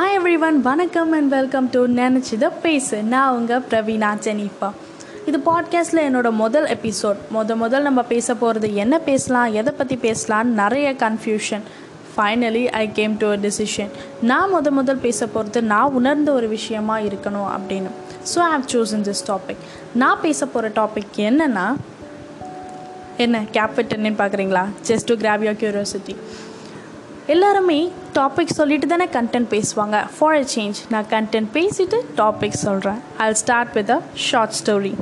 Hi everyone வணக்கம் and welcome to நினச்சித பேசு. நான் அவங்க பிரவீனா ஜெனிஃபா. இது பாட்காஸ்ட்டில் என்னோட முதல் எபிசோட் முத முதல் நம்ம பேச போகிறது என்ன பேசலாம் எதை பற்றி பேசலான்னு நிறைய confusion finally I came to a decision நான் முத முதல் பேச போகிறது நான் உணர்ந்த ஒரு விஷயமா இருக்கணும் அப்படின்னு. So I have chosen this topic நான் பேச போகிற டாபிக் என்னென்னா என்ன கேபிட்டல்னு பார்க்குறீங்களா? Just to grab your curiosity எல்லாருமே டாபிக் சொல்லிட்டு தானே கண்டென்ட் பேசுவாங்க. ஃபார் அ சேஞ்ச் நான் கண்டென்ட் பேசிட்டு டாபிக் சொல்கிறேன் I start with a short story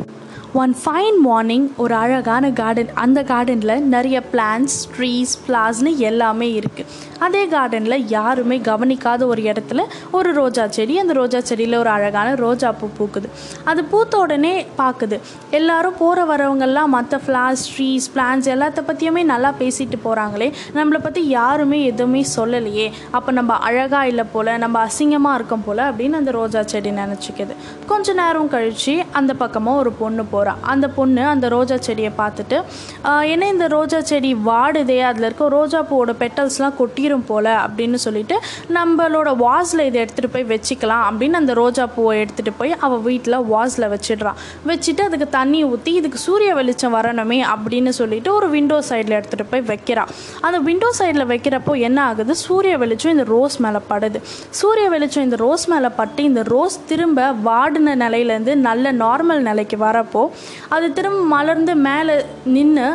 one fine morning ஒரு அழகான கார்டன் அந்த கார்டனில் நிறைய பிளான்ஸ் ட்ரீஸ் ஃப்ளார்ஸ்னு எல்லாமே இருக்குது அதே கார்டனில் யாருமே கவனிக்காத ஒரு இடத்துல ஒரு ரோஜா செடி. அந்த ரோஜா செடியில் ஒரு அழகான ரோஜா பூ பூக்குது. அது பூத்த உடனே பார்க்குது எல்லாரும் போகிற வரவங்கெல்லாம் மற்ற ஃப்ளார்ஸ் ட்ரீஸ் பிளான்ஸ் எல்லாத்த பற்றியுமே நல்லா பேசிட்டு போகிறாங்களே நம்மளை பற்றி யாருமே எதுவுமே சொல்லலையே. அப்போ நம்ம அழகாக இல்லை போல் நம்ம அசிங்கமாக இருக்கோம் போல் அப்படின்னு அந்த ரோஜா செடி நினச்சிக்கிது. கொஞ்ச நேரம் கழித்து அந்த பக்கமாக ஒரு பொண்ணு போகிறாள் அந்த பொண்ணு அந்த ரோஜா செடியை பார்த்துட்டு ஏன்னா இந்த ரோஜா செடி வாடுதே? அதில் இருக்க ரோஜா பூவோட பெட்டல்ஸ்லாம் கொட்டிரும் போல் அப்படின்னு சொல்லிட்டு நம்மளோட வாஸில் இதை எடுத்துகிட்டு போய் வச்சுக்கலாம் அப்படின்னு அந்த ரோஜா பூவை எடுத்துகிட்டு போய் அவள் வீட்டில் வாஸில் வச்சிடுறான் வச்சுட்டு அதுக்கு தண்ணி ஊற்றி இதுக்கு சூரிய வெளிச்சம் வரணுமே அப்படின்னு சொல்லிட்டு ஒரு விண்டோ சைடில் எடுத்துகிட்டு போய் வைக்கிறான் அந்த விண்டோ சைடில் வைக்கிறப்போ என்ன ஆகுது? சூரிய வெளிச்சம் இந்த ரோஸ் மேலே படுது. சூரிய வெளிச்சம் இந்த ரோஸ் மேலே பட்டு இந்த ரோஸ் திரும்ப வாடின நிலையிலேருந்து நல்ல நார்மல் நிலைக்கு வரப்போ அது திரும்ப மலர்ந்து மேலே நின்று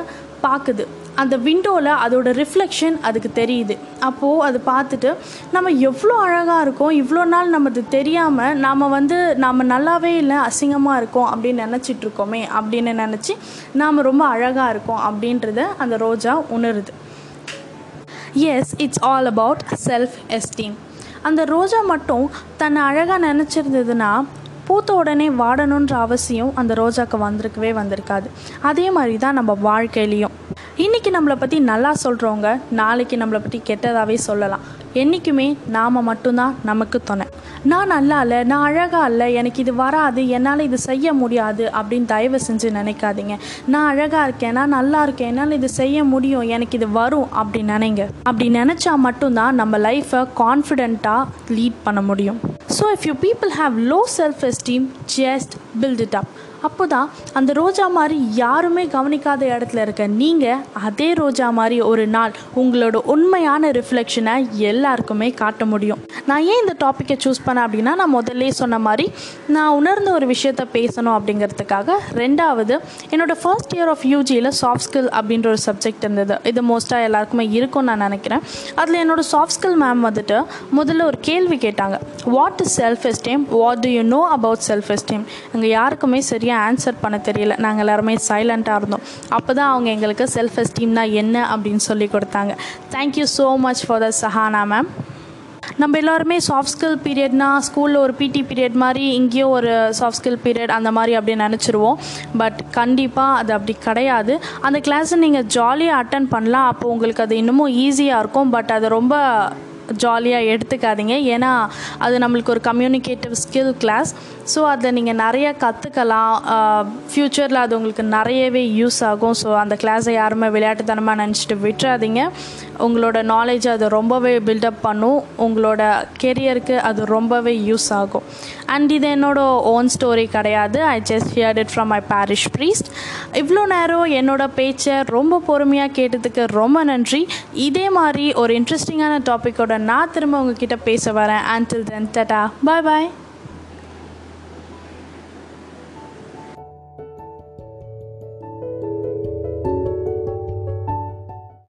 பார்க்குது அந்த விண்டோவில் அதோட ரிஃப்ளெக்ஷன் அதுக்கு தெரியுது. அப்போது அது பார்த்துட்டு நம்ம எவ்வளோ அழகாக இருக்கோம் இவ்வளோ நாள் நமது தெரியாமல் நாம் வந்து நாம் நல்லாவே இல்லை அசிங்கமாக இருக்கோம் அப்படின்னு நினச்சிட்டு இருக்கோமே அப்படின்னு நினச்சி நாம் ரொம்ப அழகாக இருக்கோம் அப்படின்றத அந்த ரோஜா உணருது. Yes it's all about self esteem அந்த ரோஜா மட்டும் தன்னை அழகாக நினச்சிருந்ததுன்னா பூத்த உடனே வாடணுன்ற அவசியம் அந்த ரோஜாக்கு வந்திருக்கவே வந்திருக்காது. அதே மாதிரி தான் நம்ம வாழ்க்கையிலையும். இன்றைக்கி நம்மளை பற்றி நல்லா சொல்கிறவங்க நாளைக்கு நம்மளை பற்றி கெட்டதாகவே சொல்லலாம். என்றைக்குமே நாம் மட்டும்தான் நமக்கு துணை. நான் நல்லா இல்லை நான் அழகாக இல்லை எனக்கு இது வராது என்னால் இது செய்ய முடியாது அப்படின்னு தயவு செஞ்சு நினைக்காதீங்க. நான் அழகாக இருக்கேன் நான் நல்லா இருக்கேன் என்னால் இது செய்ய முடியும் எனக்கு இது வரும் அப்படி நினைங்க. அப்படி நினச்சா மட்டும்தான் நம்ம லைஃப்பை கான்ஃபிடெண்ட்டாக லீட் பண்ண முடியும். So if you people have low self esteem just build it up அப்போ தான் அந்த ரோஜா மாதிரி யாருமே கவனிக்காத இடத்துல இருக்க. நீங்கள் அதே ரோஜா மாதிரி ஒரு நாள் உங்களோட உண்மையான ரிஃப்ளெக்ஷனை எல்லாருக்குமே காட்ட முடியும். நான் ஏன் இந்த டாப்பிக்கை சூஸ் பண்ணேன் அப்படின்னா நான் முதல்ல சொன்ன மாதிரி நான் உணர்ந்த ஒரு விஷயத்த பேசணும் அப்படிங்கிறதுக்காக ரெண்டாவது என்னோடய ஃபர்ஸ்ட் இயர் ஆஃப் யூஜியில் சாஃப்ட் ஸ்கில் அப்படின்ற ஒரு சப்ஜெக்ட் இருந்தது. இது மோஸ்ட்டாக எல்லாருக்குமே இருக்கும்னு நான் நினைக்கிறேன். அதில் என்னோடய சாஃப்ட் ஸ்கில் மேம் வந்துட்டு முதல்ல ஒரு கேள்வி கேட்டாங்க. What is self esteem what do you know about self esteem அங்கே யாருக்குமே சரியாக ஆன்சர் பண்ண தெரியல. நாங்கள் எல்லாருமே சைலண்ட்டாக இருந்தோம். அப்போ தான் அவங்க எங்களுக்கு செல்ஃப் எஸ்டீம்னா என்ன அப்படின்னு சொல்லி கொடுத்தாங்க. Thank you so much for the Sahana ma'am நம்ம எல்லாருமே சாஃப்ட் ஸ்கில் பீரியட்னா ஸ்கூலில் ஒரு பிடி பீரியட் மாதிரி இங்கேயும் ஒரு சாஃப்ட் ஸ்கில் பீரியட் அந்த மாதிரி அப்படி நினச்சிருவோம். பட் கண்டிப்பாக அது அப்படி கிடையாது. அந்த கிளாஸை நீங்கள் ஜாலியாக அட்டன் பண்ணலாம். அப்போ உங்களுக்கு அது இன்னமும் ஈஸியாக இருக்கும். பட் அது ரொம்ப ஜாலியாக எடுத்துக்காதீங்க. ஏன்னா அது நம்மளுக்கு ஒரு கம்யூனிகேட்டிவ் ஸ்கில் கிளாஸ் ஸோ அதில் நீங்கள் நிறைய கற்றுக்கலாம் ஃப்யூச்சரில் அது உங்களுக்கு நிறையவே யூஸ் ஆகும். ஸோ அந்த கிளாஸை யாருமே விளையாட்டுத்தனமாக நினச்சிட்டு விட்டுறாதீங்க. உங்களோட நாலேஜ் அது ரொம்பவே பில்டப் பண்ணும். உங்களோட கெரியருக்கு அது ரொம்பவே யூஸ் ஆகும். அண்ட் இது என்னோட ஓன் ஸ்டோரி கிடையாது. I just heard it from my parish priest இவ்வளோ நேரம் என்னோட பேச்சை ரொம்ப பொறுமையாக கேட்டதுக்கு ரொம்ப நன்றி. இதே மாதிரி ஒரு இன்ட்ரெஸ்டிங்கான டாப்பிக்கோட நான் திரும்ப உங்ககிட்ட பேச வரேன். அண்டில் தென் டட்டா பாய் பாய்